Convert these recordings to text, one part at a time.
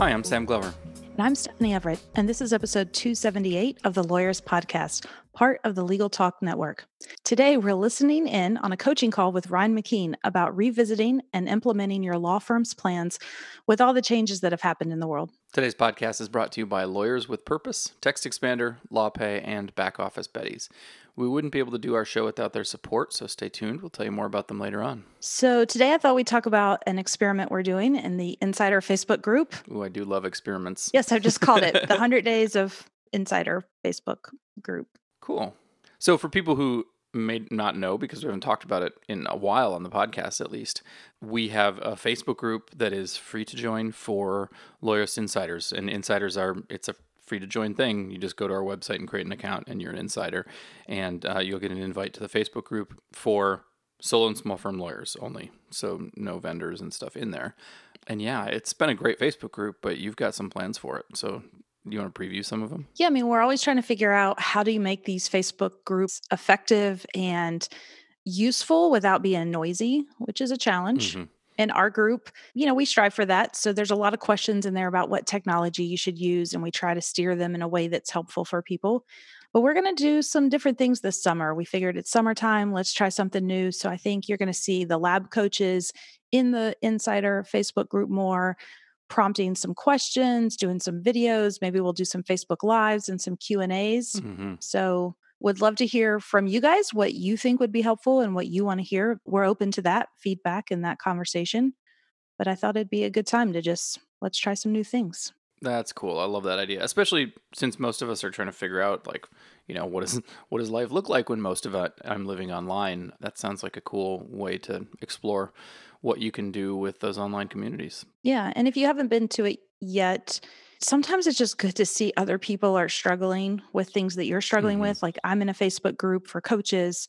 Hi, I'm Sam Glover. And I'm Stephanie Everett, and this is episode 278 of the Lawyerist Podcast, part of the Legal Talk Network. Today, we're listening in on a coaching call with Ryan McKeen about revisiting and implementing your law firm's plans with all the changes that have happened in the world. Today's podcast is brought to you by Lawyers with Purpose, Text Expander, LawPay, and Back Office Betties. We wouldn't be able to do our show without their support, so stay tuned. We'll tell you more about them later on. So, today I thought we'd talk about an experiment we're doing in the Insider Facebook group. Ooh, I do love experiments. Yes, I've just called it the 100 Days of Insider Facebook group. Cool. So, for people who may not know because we haven't talked about it in a while on the podcast at least we have a facebook group that is free to join for lawyers insiders and insiders are it's a free to join thing. You just go to our website and create an account, and you're an insider, and uh, you'll get an invite to the Facebook group for solo and small firm lawyers only. So no vendors and stuff in there. And yeah, it's been a great Facebook group, but you've got some plans for it. So you want to preview some of them? Yeah, I mean, we're always trying to figure out how do you make these Facebook groups effective and useful without being noisy, which is a challenge. Mm-hmm in our group, you know, we strive for that. So there's a lot of questions in there about what technology you should use, and we try to steer them in a way that's helpful for people. But we're going to do some different things this summer. We figured it's summertime, let's try something new. So I think you're going to see the lab coaches in the Insider Facebook group more prompting some questions doing some videos maybe we'll do some facebook lives and some q and a's mm-hmm. so would love to hear from you guys what you think would be helpful and what you want to hear. We're open to that feedback and that conversation. But I thought it'd be a good time to just let's try some new things. That's cool. I love that idea, especially since most of us are trying to figure out like, you know, what is what does life look like when most of it I'm living online. That sounds like a cool way to explore what you can do with those online communities. Yeah, and if you haven't been to it yet, sometimes it's just good to see other people are struggling with things that you're struggling mm-hmm. with. Like I'm in a Facebook group for coaches,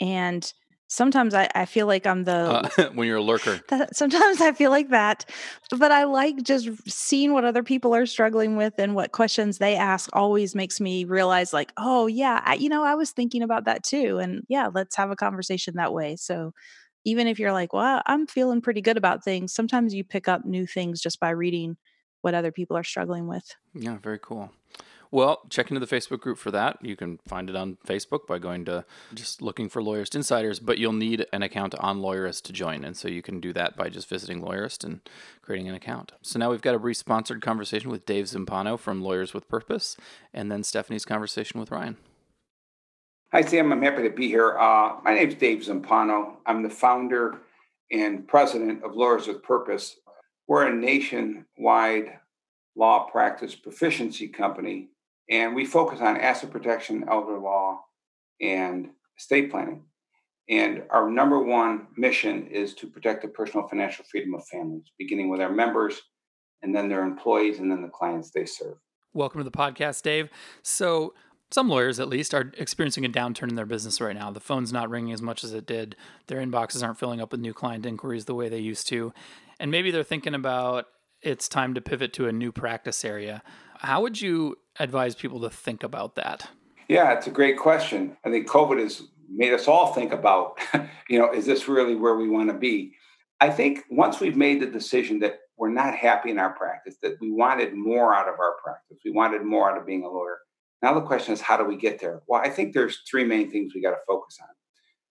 and sometimes I, I feel like I'm the uh, when you're a lurker. That, sometimes I feel like that, but I like just seeing what other people are struggling with and what questions they ask. Always makes me realize, like, oh yeah, I, you know, I was thinking about that too, and yeah, let's have a conversation that way. So. Even if you're like, well, I'm feeling pretty good about things, sometimes you pick up new things just by reading what other people are struggling with. Yeah, very cool. Well, check into the Facebook group for that. You can find it on Facebook by going to just looking for Lawyerist Insiders, but you'll need an account on Lawyerist to join. And so you can do that by just visiting Lawyerist and creating an account. So now we've got a brief sponsored conversation with Dave Zimpano from Lawyers with Purpose, and then Stephanie's conversation with Ryan. Hi, Sam. I'm happy to be here. Uh, my name is Dave Zimpano. I'm the founder and president of Lawyers with Purpose. We're a nationwide law practice proficiency company, and we focus on asset protection, elder law, and estate planning. And our number one mission is to protect the personal financial freedom of families, beginning with our members and then their employees and then the clients they serve. Welcome to the podcast, Dave. So, some lawyers, at least, are experiencing a downturn in their business right now. The phone's not ringing as much as it did. Their inboxes aren't filling up with new client inquiries the way they used to. And maybe they're thinking about it's time to pivot to a new practice area. How would you advise people to think about that? Yeah, it's a great question. I think COVID has made us all think about, you know, is this really where we want to be? I think once we've made the decision that we're not happy in our practice, that we wanted more out of our practice, we wanted more out of being a lawyer. Now the question is, how do we get there? Well, I think there's three main things we got to focus on.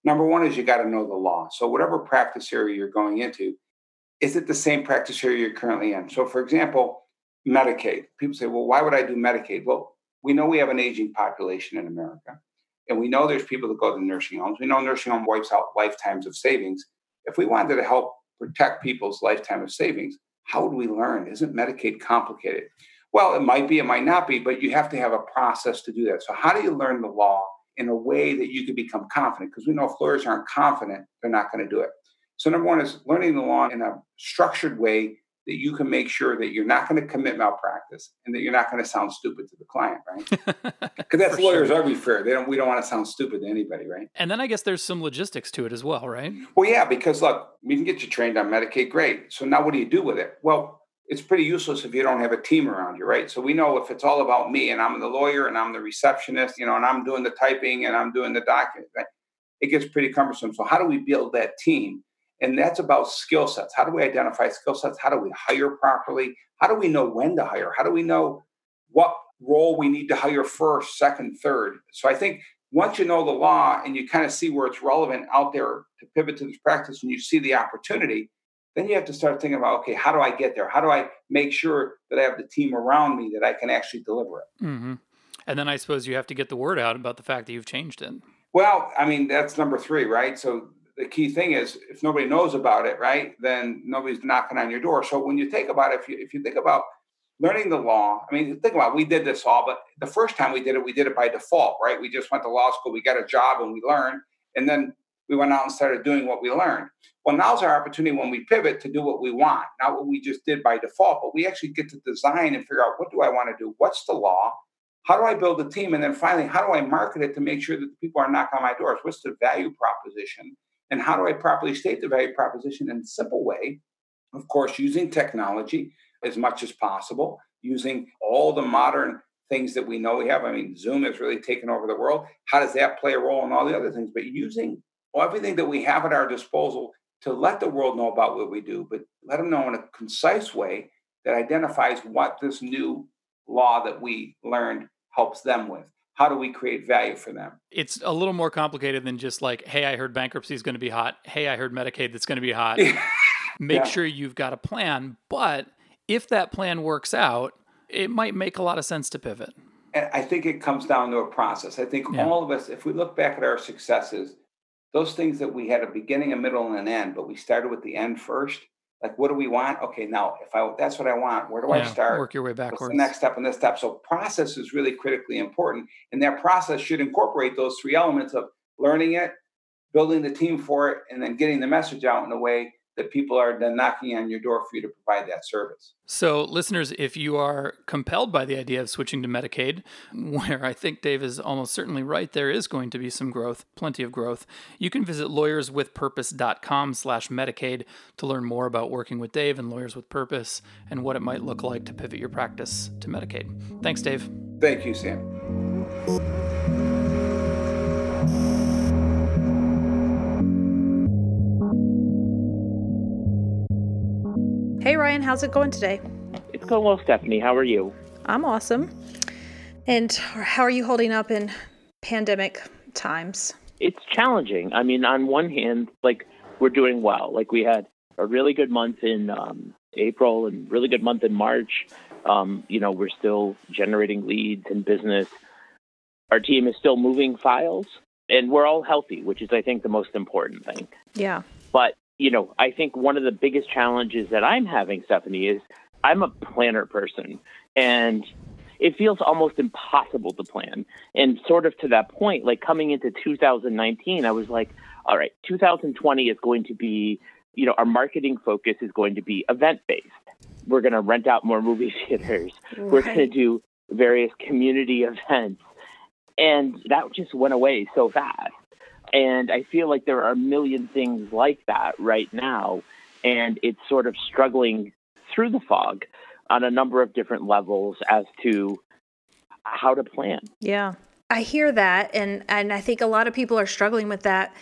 Number one is you got to know the law. So whatever practice area you're going into, is it the same practice area you're currently in? So, for example, Medicaid. People say, well, why would I do Medicaid? Well, we know we have an aging population in America, and we know there's people that go to nursing homes. We know nursing home wipes out lifetimes of savings. If we wanted to help protect people's lifetime of savings, how would we learn? Isn't Medicaid complicated? Well, it might be, it might not be, but you have to have a process to do that. So, how do you learn the law in a way that you can become confident. Because we know if lawyers aren't confident, they're not going to do it. So, number one is learning the law in a structured way that you can make sure that you're not going to commit malpractice and that you're not going to sound stupid to the client, right? Because that's lawyers sure. every fair. They don't. We don't want to sound stupid to anybody, right? And then I guess there's some logistics to it as well, right? Well, yeah, because look, we can get you trained on Medicaid, great. So now what do you do with it? Well, it's pretty useless if you don't have a team around you, right? So we know if it's all about me and I'm the lawyer and I'm the receptionist, you know, and I'm doing the typing and I'm doing the document, right? it gets pretty cumbersome. So how do we build that team? And that's about skill sets. How do we identify skill sets? How do we hire properly? How do we know when to hire? How do we know what role we need to hire first, second, third? So I think once you know the law and you kind of see where it's relevant out there to pivot to this practice and you see the opportunity, then you have to start thinking about okay, how do I get there? How do I make sure that I have the team around me that I can actually deliver it? Mm-hmm. And then I suppose you have to get the word out about the fact that you've changed it. Well, I mean, that's number three, right? So the key thing is if nobody knows about it, right, then nobody's knocking on your door. So when you think about it, if you if you think about learning the law, I mean, think about it, we did this all, but the first time we did it, we did it by default, right? We just went to law school, we got a job, and we learned, and then we went out and started doing what we learned. Well, now's our opportunity when we pivot to do what we want, not what we just did by default, but we actually get to design and figure out what do I want to do? What's the law? How do I build a team? And then finally, how do I market it to make sure that the people are knocking on my doors? What's the value proposition? And how do I properly state the value proposition in a simple way? Of course, using technology as much as possible, using all the modern things that we know we have. I mean, Zoom has really taken over the world. How does that play a role in all the other things? But using everything that we have at our disposal to let the world know about what we do, but let them know in a concise way that identifies what this new law that we learned helps them with. How do we create value for them? It's a little more complicated than just like, hey, I heard bankruptcy is going to be hot. Hey, I heard Medicaid that's going to be hot. Make yeah. sure you've got a plan. But if that plan works out, it might make a lot of sense to pivot. I think it comes down to a process. I think yeah. all of us, if we look back at our successes, those things that we had a beginning, a middle, and an end, but we started with the end first. Like, what do we want? Okay, now if I that's what I want, where do yeah, I start? Work your way backwards. What's the next step and this step. So process is really critically important, and that process should incorporate those three elements of learning it, building the team for it, and then getting the message out in a way that people are then knocking on your door for you to provide that service. So, listeners, if you are compelled by the idea of switching to Medicaid, where I think Dave is almost certainly right, there is going to be some growth, plenty of growth. You can visit lawyerswithpurpose.com slash Medicaid to learn more about working with Dave and Lawyers with Purpose and what it might look like to pivot your practice to Medicaid. Thanks, Dave. Thank you, Sam. Ryan, how's it going today? It's going well, Stephanie. How are you? I'm awesome. And how are you holding up in pandemic times? It's challenging. I mean, on one hand, like we're doing well. Like we had a really good month in um, April and really good month in March. Um, you know, we're still generating leads and business. Our team is still moving files, and we're all healthy, which is, I think, the most important thing. Yeah. But you know, I think one of the biggest challenges that I'm having, Stephanie, is I'm a planner person and it feels almost impossible to plan. And sort of to that point, like coming into 2019, I was like, all right, 2020 is going to be, you know, our marketing focus is going to be event based. We're going to rent out more movie theaters. Right. We're going to do various community events. And that just went away so fast. And I feel like there are a million things like that right now. And it's sort of struggling through the fog on a number of different levels as to how to plan. Yeah. I hear that and and I think a lot of people are struggling with that.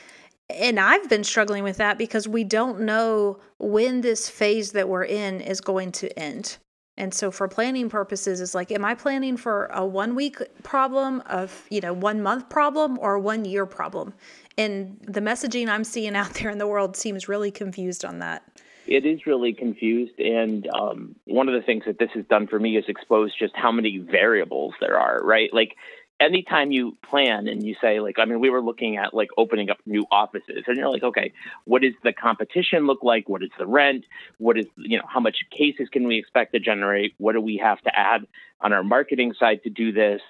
And I've been struggling with that because we don't know when this phase that we're in is going to end. And so for planning purposes, it's like, am I planning for a one week problem of, you know, one month problem or one year problem? And the messaging I'm seeing out there in the world seems really confused on that. It is really confused. And um, one of the things that this has done for me is expose just how many variables there are, right? Like anytime you plan and you say like i mean we were looking at like opening up new offices and you're like okay what does the competition look like what is the rent what is you know how much cases can we expect to generate what do we have to add on our marketing side to do this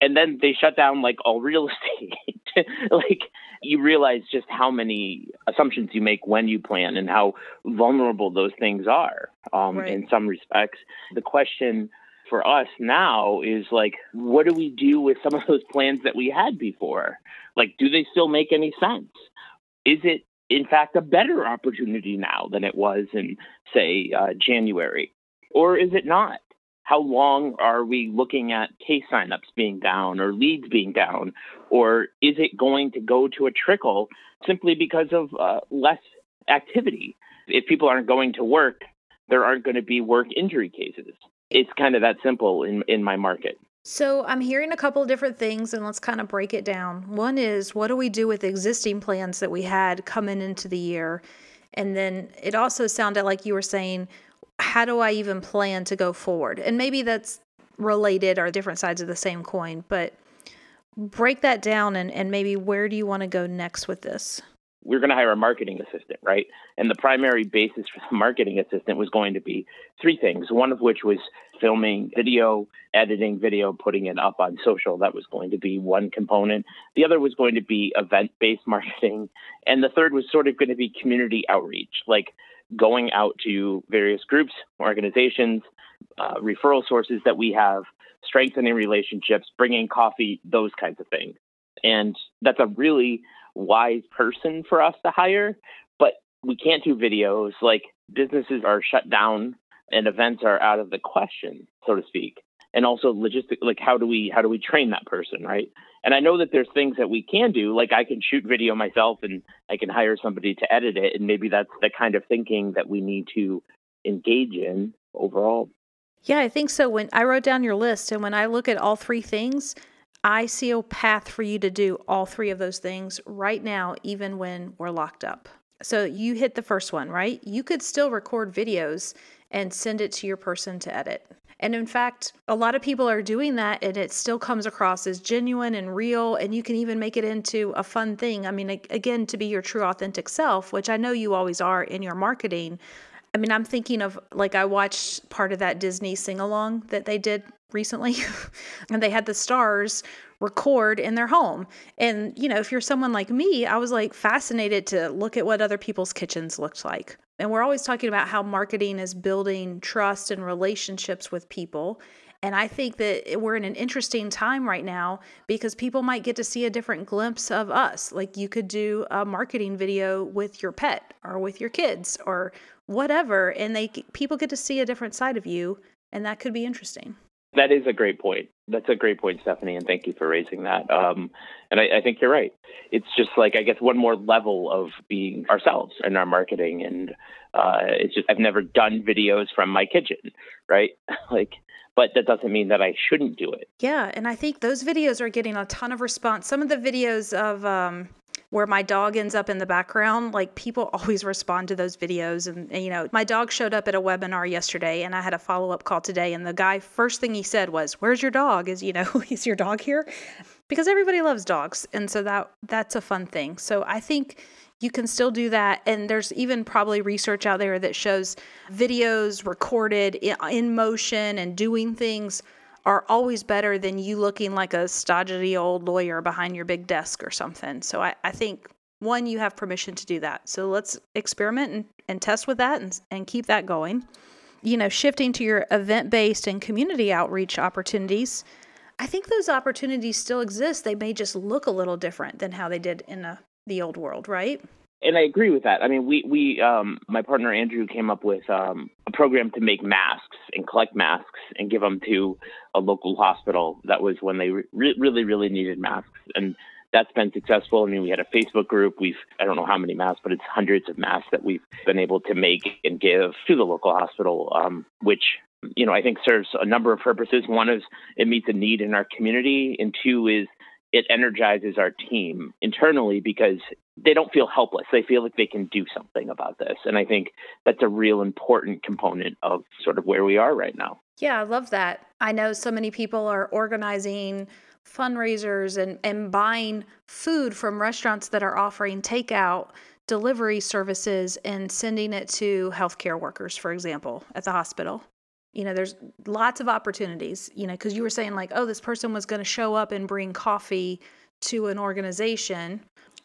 and then they shut down like all real estate. like you realize just how many assumptions you make when you plan and how vulnerable those things are um, right. in some respects. The question for us now is like, what do we do with some of those plans that we had before? Like, do they still make any sense? Is it, in fact, a better opportunity now than it was in, say, uh, January? Or is it not? How long are we looking at case signups being down or leads being down? Or is it going to go to a trickle simply because of uh, less activity? If people aren't going to work, there aren't going to be work injury cases. It's kind of that simple in, in my market. So I'm hearing a couple of different things, and let's kind of break it down. One is what do we do with existing plans that we had coming into the year? And then it also sounded like you were saying, how do I even plan to go forward? And maybe that's related or different sides of the same coin, but break that down and, and maybe where do you want to go next with this? we're going to hire a marketing assistant, right? And the primary basis for the marketing assistant was going to be three things. One of which was filming video, editing video, putting it up on social. That was going to be one component. The other was going to be event based marketing. And the third was sort of going to be community outreach, like going out to various groups, organizations, uh, referral sources that we have, strengthening relationships, bringing coffee, those kinds of things. And that's a really wise person for us to hire, but we can't do videos. Like businesses are shut down and events are out of the question, so to speak. And also logistic like how do we how do we train that person, right? And I know that there's things that we can do, like I can shoot video myself and I can hire somebody to edit it. And maybe that's the kind of thinking that we need to engage in overall. Yeah, I think so. When I wrote down your list and when I look at all three things, I see a path for you to do all three of those things right now, even when we're locked up. So you hit the first one, right? You could still record videos and send it to your person to edit. And in fact, a lot of people are doing that and it still comes across as genuine and real. And you can even make it into a fun thing. I mean, again, to be your true, authentic self, which I know you always are in your marketing. I mean, I'm thinking of like I watched part of that Disney sing along that they did recently and they had the stars record in their home. And, you know, if you're someone like me, I was like fascinated to look at what other people's kitchens looked like. And we're always talking about how marketing is building trust and relationships with people. And I think that we're in an interesting time right now because people might get to see a different glimpse of us. Like you could do a marketing video with your pet or with your kids or whatever and they people get to see a different side of you and that could be interesting. That is a great point. That's a great point, Stephanie, and thank you for raising that. Um, and I, I, think you're right. It's just like I guess one more level of being ourselves in our marketing, and uh, it's just I've never done videos from my kitchen, right? like, but that doesn't mean that I shouldn't do it. Yeah, and I think those videos are getting a ton of response. Some of the videos of um, where my dog ends up in the background, like people always respond to those videos. And, and, you know, my dog showed up at a webinar yesterday and I had a follow up call today. And the guy, first thing he said was, Where's your dog? Is, you know, is your dog here? Because everybody loves dogs. And so that that's a fun thing. So I think you can still do that. And there's even probably research out there that shows videos recorded in motion and doing things are always better than you looking like a stodgy old lawyer behind your big desk or something. So I, I think one, you have permission to do that. So let's experiment and, and test with that and, and keep that going. You know, shifting to your event based and community outreach opportunities, I think those opportunities still exist. They may just look a little different than how they did in a, the old world, right? and I agree with that. I mean, we we um, my partner Andrew came up with um, a program to make masks and collect masks and give them to a local hospital. That was when they re- really really needed masks, and that's been successful. I mean, we had a Facebook group. We've I don't know how many masks, but it's hundreds of masks that we've been able to make and give to the local hospital, um, which you know I think serves a number of purposes. One is it meets a need in our community, and two is it energizes our team internally because they don't feel helpless. They feel like they can do something about this. And I think that's a real important component of sort of where we are right now. Yeah, I love that. I know so many people are organizing fundraisers and, and buying food from restaurants that are offering takeout delivery services and sending it to healthcare workers, for example, at the hospital. You know, there's lots of opportunities, you know, because you were saying, like, oh, this person was going to show up and bring coffee to an organization.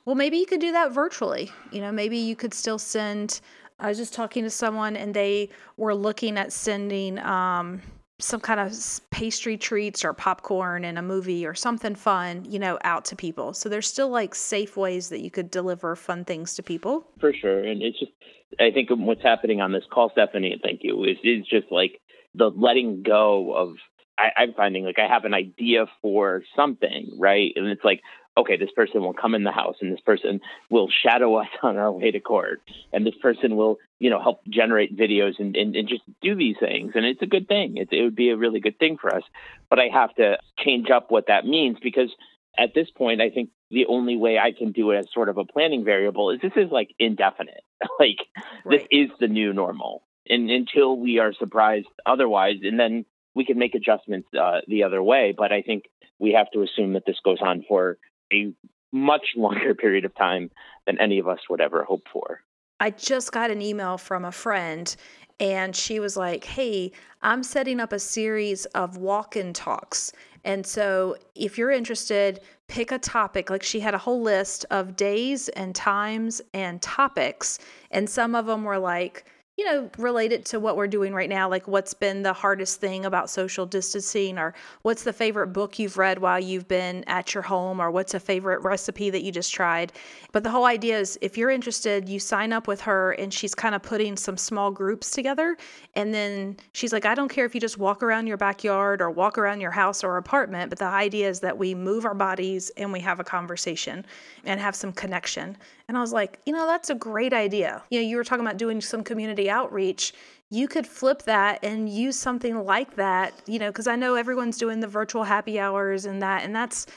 Well, maybe you could do that virtually. You know, maybe you could still send. I was just talking to someone and they were looking at sending, um, some kind of pastry treats or popcorn in a movie or something fun, you know, out to people. So there's still like safe ways that you could deliver fun things to people. For sure. And it's just, I think what's happening on this call, Stephanie, thank you, is, is just like the letting go of, I, I'm finding like I have an idea for something, right? And it's like, okay, this person will come in the house and this person will shadow us on our way to court. And this person will, you know, help generate videos and, and, and just do these things. And it's a good thing. It, it would be a really good thing for us. But I have to change up what that means because at this point, I think the only way I can do it as sort of a planning variable is this is like indefinite. like right. this is the new normal. And until we are surprised otherwise, and then we can make adjustments uh, the other way. But I think we have to assume that this goes on for a much longer period of time than any of us would ever hope for. I just got an email from a friend and she was like, Hey, I'm setting up a series of walk in talks. And so if you're interested, pick a topic. Like she had a whole list of days and times and topics. And some of them were like, you know, related to what we're doing right now, like what's been the hardest thing about social distancing, or what's the favorite book you've read while you've been at your home, or what's a favorite recipe that you just tried. But the whole idea is if you're interested, you sign up with her, and she's kind of putting some small groups together. And then she's like, I don't care if you just walk around your backyard or walk around your house or apartment, but the idea is that we move our bodies and we have a conversation and have some connection. And I was like, you know, that's a great idea. You know, you were talking about doing some community outreach. You could flip that and use something like that, you know, because I know everyone's doing the virtual happy hours and that, and that's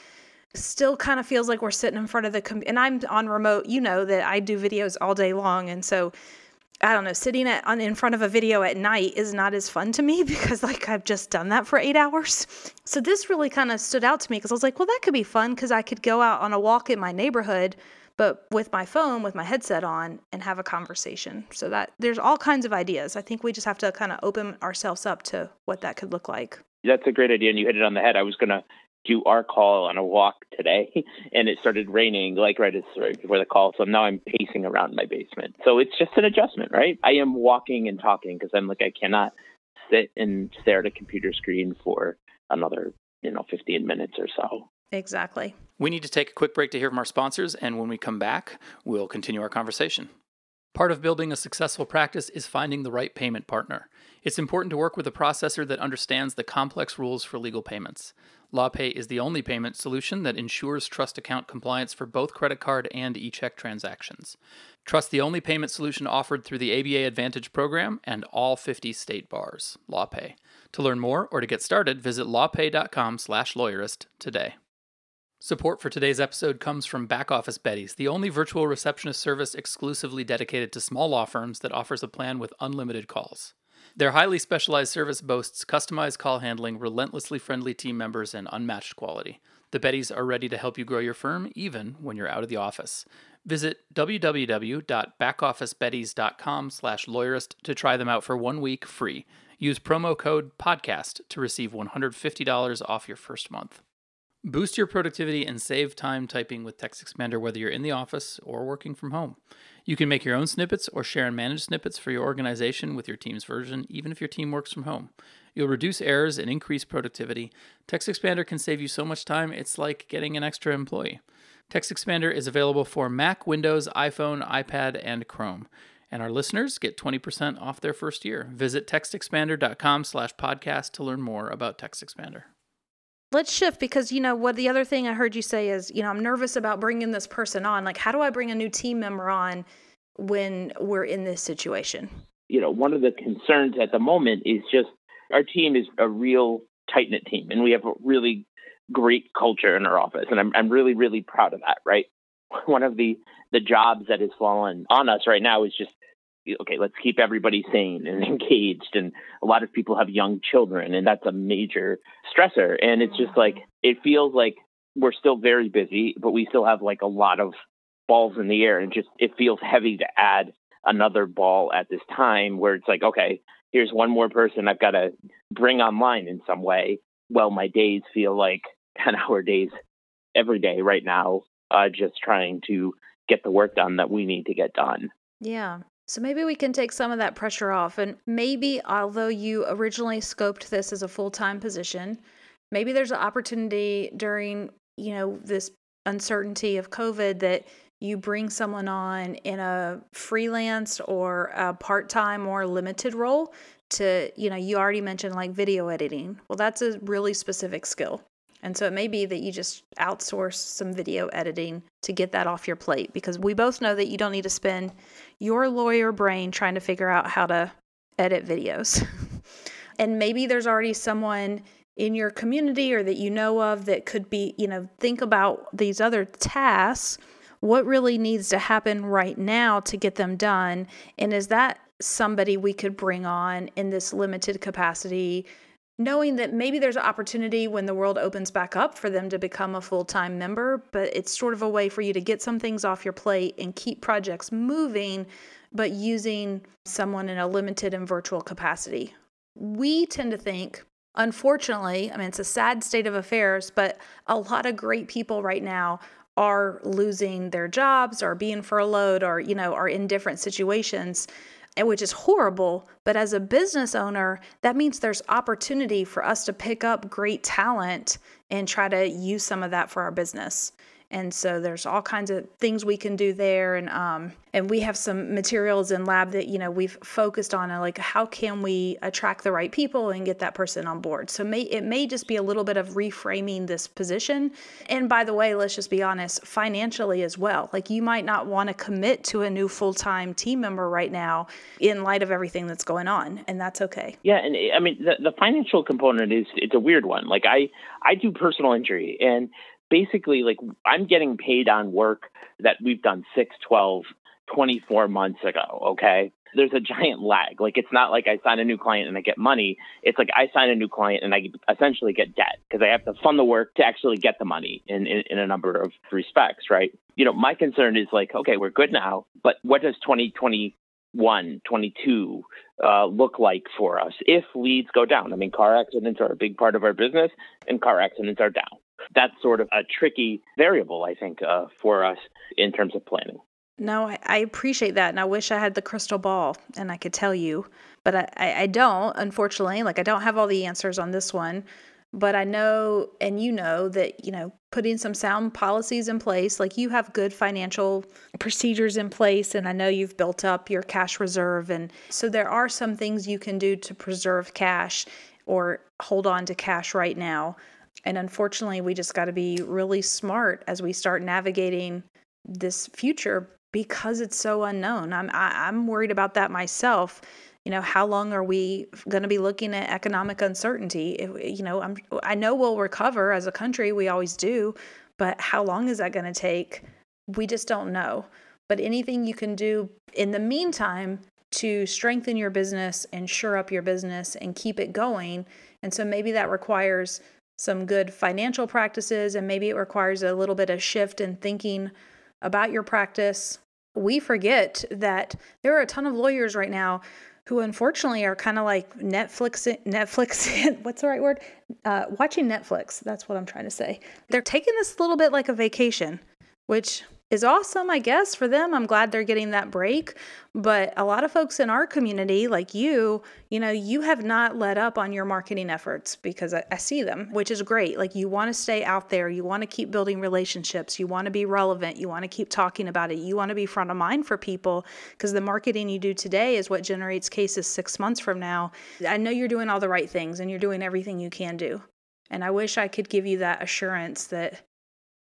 still kind of feels like we're sitting in front of the com- and I'm on remote. You know that I do videos all day long, and so I don't know, sitting at on in front of a video at night is not as fun to me because like I've just done that for 8 hours. So this really kind of stood out to me because I was like, well that could be fun because I could go out on a walk in my neighborhood but with my phone with my headset on and have a conversation. So that there's all kinds of ideas. I think we just have to kind of open ourselves up to what that could look like. That's a great idea and you hit it on the head. I was going to do our call on a walk today and it started raining like right, right before the call so now i'm pacing around my basement. So it's just an adjustment right? I am walking and talking because i'm like i cannot sit and stare at a computer screen for another you know 15 minutes or so exactly we need to take a quick break to hear from our sponsors, and when we come back, we'll continue our conversation. Part of building a successful practice is finding the right payment partner. It's important to work with a processor that understands the complex rules for legal payments. LawPay is the only payment solution that ensures trust account compliance for both credit card and e check transactions. Trust the only payment solution offered through the ABA Advantage program and all 50 state bars. LawPay. To learn more or to get started, visit lawpay.com/lawyerist today. Support for today's episode comes from Back Office Betties, the only virtual receptionist service exclusively dedicated to small law firms that offers a plan with unlimited calls. Their highly specialized service boasts customized call handling, relentlessly friendly team members, and unmatched quality. The Betties are ready to help you grow your firm even when you're out of the office. Visit www.backofficebetties.com slash lawyerist to try them out for one week free. Use promo code PODCAST to receive $150 off your first month. Boost your productivity and save time typing with TextExpander whether you're in the office or working from home. You can make your own snippets or share and manage snippets for your organization with your team's version, even if your team works from home. You'll reduce errors and increase productivity. TextExpander can save you so much time, it's like getting an extra employee. TextExpander is available for Mac, Windows, iPhone, iPad, and Chrome. And our listeners get 20% off their first year. Visit textexpander.com slash podcast to learn more about TextExpander let's shift because you know what the other thing i heard you say is you know i'm nervous about bringing this person on. Like how do i bring a new team member on when we're in this situation? You know one of the concerns at the moment is just our team is a real tight knit team and we have a really great culture in our office and I'm, I'm really really proud of that right? One of the the jobs that has fallen on us right now is just okay, let's keep everybody sane and engaged. And a lot of people have young children, and that's a major stressor. And it's just like, it feels like we're still very busy, but we still have like a lot of balls in the air. And just, it feels heavy to add another ball at this time where it's like, okay, here's one more person I've got to bring online in some way. Well, my days feel like 10 hour days every day right now, uh, just trying to get the work done that we need to get done. Yeah. So maybe we can take some of that pressure off. And maybe, although you originally scoped this as a full time position, maybe there's an opportunity during, you know, this uncertainty of COVID that you bring someone on in a freelance or a part time or limited role to, you know, you already mentioned like video editing. Well, that's a really specific skill. And so it may be that you just outsource some video editing to get that off your plate because we both know that you don't need to spend your lawyer brain trying to figure out how to edit videos. and maybe there's already someone in your community or that you know of that could be, you know, think about these other tasks. What really needs to happen right now to get them done? And is that somebody we could bring on in this limited capacity knowing that maybe there's an opportunity when the world opens back up for them to become a full-time member but it's sort of a way for you to get some things off your plate and keep projects moving but using someone in a limited and virtual capacity. We tend to think unfortunately i mean it's a sad state of affairs but a lot of great people right now are losing their jobs or being furloughed or you know are in different situations which is horrible. But as a business owner, that means there's opportunity for us to pick up great talent and try to use some of that for our business and so there's all kinds of things we can do there. And um, and we have some materials in lab that you know we've focused on uh, like how can we attract the right people and get that person on board? So may it may just be a little bit of reframing this position. And by the way let's just be honest financially as well. Like you might not want to commit to a new full-time team member right now in light of everything that's going on and that's okay. Yeah and i mean the, the financial component is it's a weird one. Like i i do personal injury and basically like I'm getting paid on work that we've done 6, 12, 24 months ago. Okay. There's a giant lag. Like it's not like I sign a new client and I get money. It's like I sign a new client and I essentially get debt because I have to fund the work to actually get the money in, in, in a number of respects, right? You know, my concern is like, okay, we're good now, but what does 2021, 22 uh, look like for us if leads go down? I mean, car accidents are a big part of our business and car accidents are down that's sort of a tricky variable, I think, uh, for us in terms of planning. No, I, I, appreciate that. And I wish I had the crystal ball and I could tell you, but I, I, I don't, unfortunately. Like, I don't have all the answers on this one. But I know, and you know, that, you know, putting some sound policies in place, like you have good financial procedures in place. And I know you've built up your cash reserve. And so there are some things you can do to preserve cash or hold on to cash right now and unfortunately, we just got to be really smart as we start navigating this future because it's so unknown. I'm I, am i am worried about that myself. You know, how long are we going to be looking at economic uncertainty? You know, I'm I know we'll recover as a country, we always do, but how long is that going to take? We just don't know. But anything you can do in the meantime to strengthen your business and shore up your business and keep it going. And so maybe that requires some good financial practices, and maybe it requires a little bit of shift in thinking about your practice. We forget that there are a ton of lawyers right now who unfortunately are kind of like Netflix, Netflix, what's the right word? Uh, watching Netflix. That's what I'm trying to say. They're taking this a little bit like a vacation, which is awesome, I guess, for them. I'm glad they're getting that break. But a lot of folks in our community, like you, you know, you have not let up on your marketing efforts because I, I see them, which is great. Like you want to stay out there, you want to keep building relationships, you want to be relevant, you want to keep talking about it, you want to be front of mind for people because the marketing you do today is what generates cases six months from now. I know you're doing all the right things and you're doing everything you can do. And I wish I could give you that assurance that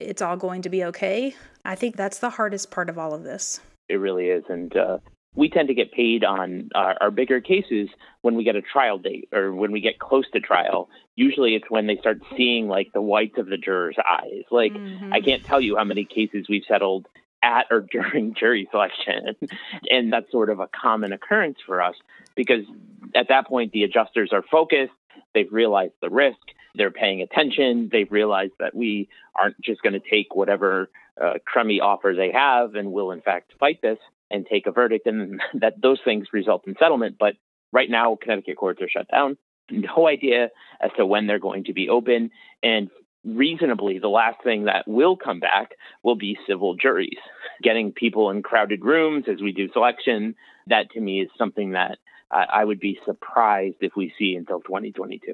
it's all going to be okay. I think that's the hardest part of all of this. It really is. And uh, we tend to get paid on our, our bigger cases when we get a trial date or when we get close to trial. Usually it's when they start seeing like the whites of the jurors' eyes. Like, mm-hmm. I can't tell you how many cases we've settled at or during jury selection. and that's sort of a common occurrence for us because at that point the adjusters are focused, they've realized the risk, they're paying attention. They've realized that we aren't just going to take whatever uh, crummy offer they have and will, in fact, fight this and take a verdict, and that those things result in settlement. But Right now, Connecticut courts are shut down. No idea as to when they're going to be open. And reasonably, the last thing that will come back will be civil juries. Getting people in crowded rooms as we do selection, that to me is something that I would be surprised if we see until 2022.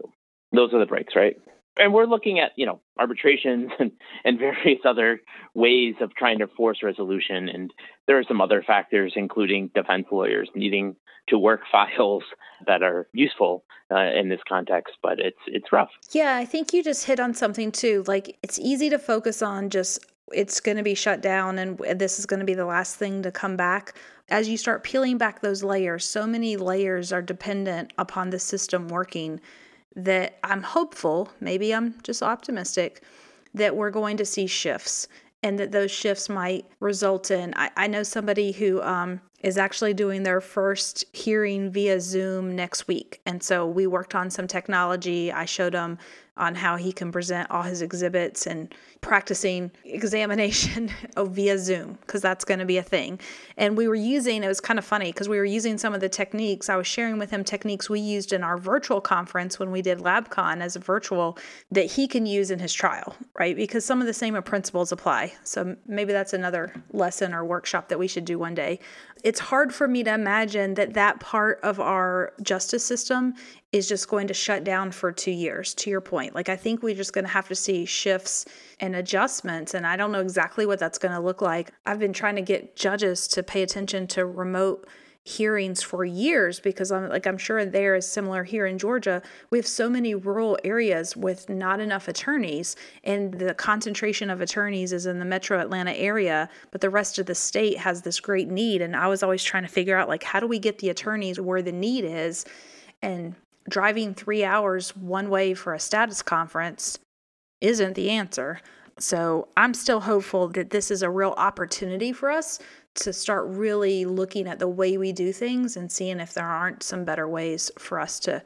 Those are the breaks, right? and we're looking at you know arbitrations and, and various other ways of trying to force resolution. And there are some other factors including defense lawyers needing to work files that are useful uh, in this context but it's it's rough. Yeah i think you just hit on something too. Like it's easy to focus on just it's going to be shut down and this is going to be the last thing to come back. As you start peeling back those layers so many layers are dependent upon the system working that I'm hopeful, maybe I'm just optimistic, that we're going to see shifts and that those shifts might result in. I, I know somebody who um, is actually doing their first hearing via Zoom next week. And so we worked on some technology. I showed him on how he can present all his exhibits and practicing examination oh, via Zoom because that's going to be a thing. And we were using, it was kind of funny because we were using some of the techniques. I was sharing with him techniques we used in our virtual conference when we did LabCon as a virtual that he can use in his trial, right? Because some of the same principles apply. So maybe that's another lesson or workshop that we should do one day. It's hard for me to imagine that that part of our justice system is just going to shut down for two years, to your point. Like, I think we're just going to have to see shifts and adjustments. And I don't know exactly what that's going to look like. I've been trying to get judges to pay attention to remote hearings for years because I'm like I'm sure there is similar here in Georgia. We have so many rural areas with not enough attorneys and the concentration of attorneys is in the metro Atlanta area, but the rest of the state has this great need and I was always trying to figure out like how do we get the attorneys where the need is and driving 3 hours one way for a status conference isn't the answer. So I'm still hopeful that this is a real opportunity for us to start really looking at the way we do things and seeing if there aren't some better ways for us to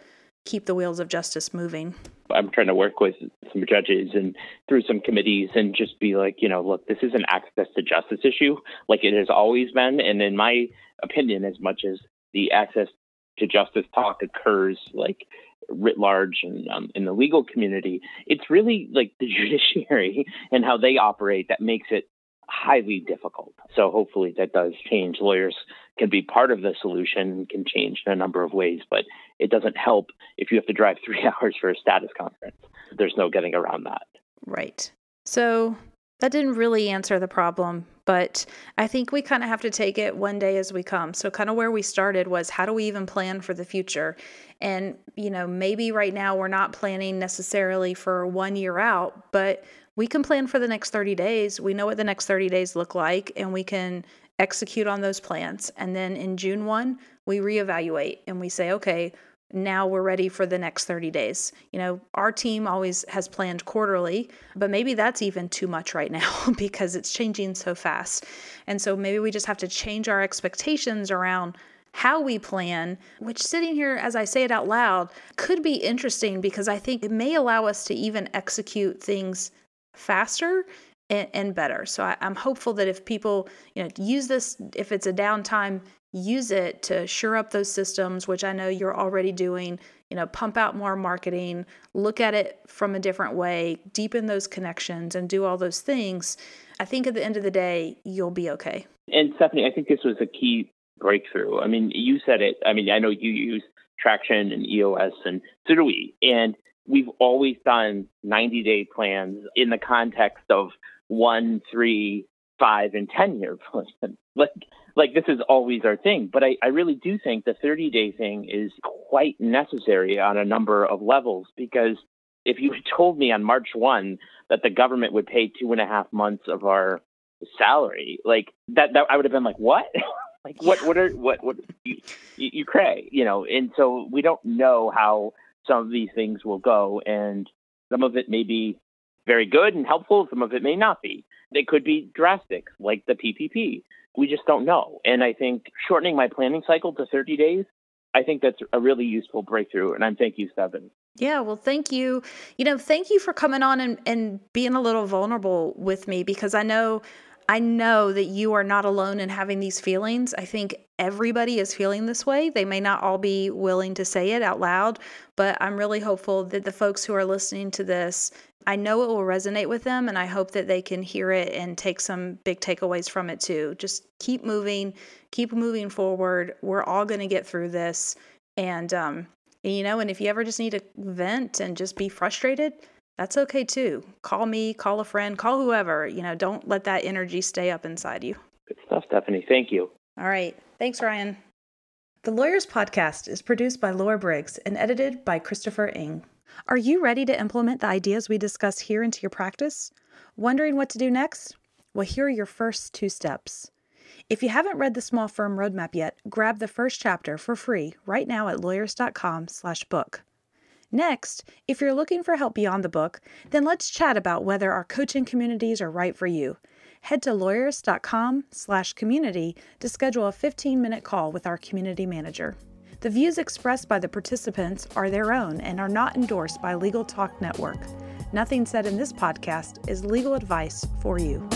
keep the wheels of justice moving. I'm trying to work with some judges and through some committees and just be like, you know, look, this is an access to justice issue, like it has always been. And in my opinion, as much as the access to justice talk occurs like writ large and um, in the legal community, it's really like the judiciary and how they operate that makes it highly difficult. So hopefully that does change. Lawyers can be part of the solution, and can change in a number of ways, but it doesn't help if you have to drive three hours for a status conference. There's no getting around that. Right. So that didn't really answer the problem, but I think we kind of have to take it one day as we come. So, kind of where we started was how do we even plan for the future? And, you know, maybe right now we're not planning necessarily for one year out, but we can plan for the next 30 days. We know what the next 30 days look like, and we can execute on those plans. And then in June 1, we reevaluate and we say, okay, now we're ready for the next 30 days. You know, our team always has planned quarterly, but maybe that's even too much right now because it's changing so fast. And so maybe we just have to change our expectations around how we plan, which sitting here as I say it out loud could be interesting because I think it may allow us to even execute things faster and, and better. So I, I'm hopeful that if people, you know, use this, if it's a downtime, use it to shore up those systems, which I know you're already doing. You know, pump out more marketing, look at it from a different way, deepen those connections, and do all those things. I think at the end of the day, you'll be okay. And Stephanie, I think this was a key breakthrough. I mean, you said it. I mean, I know you use Traction and EOS, and so do we. And we've always done 90 day plans in the context of one, three, five, and 10 year plans. like, like this is always our thing. But I, I really do think the 30 day thing is quite necessary on a number of levels because if you told me on March 1 that the government would pay two and a half months of our salary, like that, that I would have been like, what? like what, what are, what, what you, you, you cray, you know? And so we don't know how some of these things will go. And some of it may be very good and helpful, some of it may not be. They could be drastic, like the PPP. We just don't know. And I think shortening my planning cycle to 30 days, I think that's a really useful breakthrough. And I'm thank you, Seven. Yeah, well, thank you. You know, thank you for coming on and, and being a little vulnerable with me because I know I know that you are not alone in having these feelings. I think everybody is feeling this way. They may not all be willing to say it out loud, but I'm really hopeful that the folks who are listening to this, I know it will resonate with them, and I hope that they can hear it and take some big takeaways from it too. Just keep moving, keep moving forward. We're all going to get through this. And, um, you know, and if you ever just need to vent and just be frustrated, that's okay too. Call me, call a friend, call whoever. You know, don't let that energy stay up inside you. Good stuff, Stephanie. Thank you. All right. Thanks, Ryan. The Lawyerist Podcast is produced by Laura Briggs and edited by Christopher Ing. Are you ready to implement the ideas we discuss here into your practice? Wondering what to do next? Well, here are your first two steps. If you haven't read the Small Firm Roadmap yet, grab the first chapter for free right now at lawyerist.com/book. Next, if you're looking for help beyond the book, then let's chat about whether our coaching communities are right for you. Head to lawyerist.com/community to schedule a 15-minute call with our community manager. The views expressed by the participants are their own and are not endorsed by Legal Talk Network. Nothing said in this podcast is legal advice for you.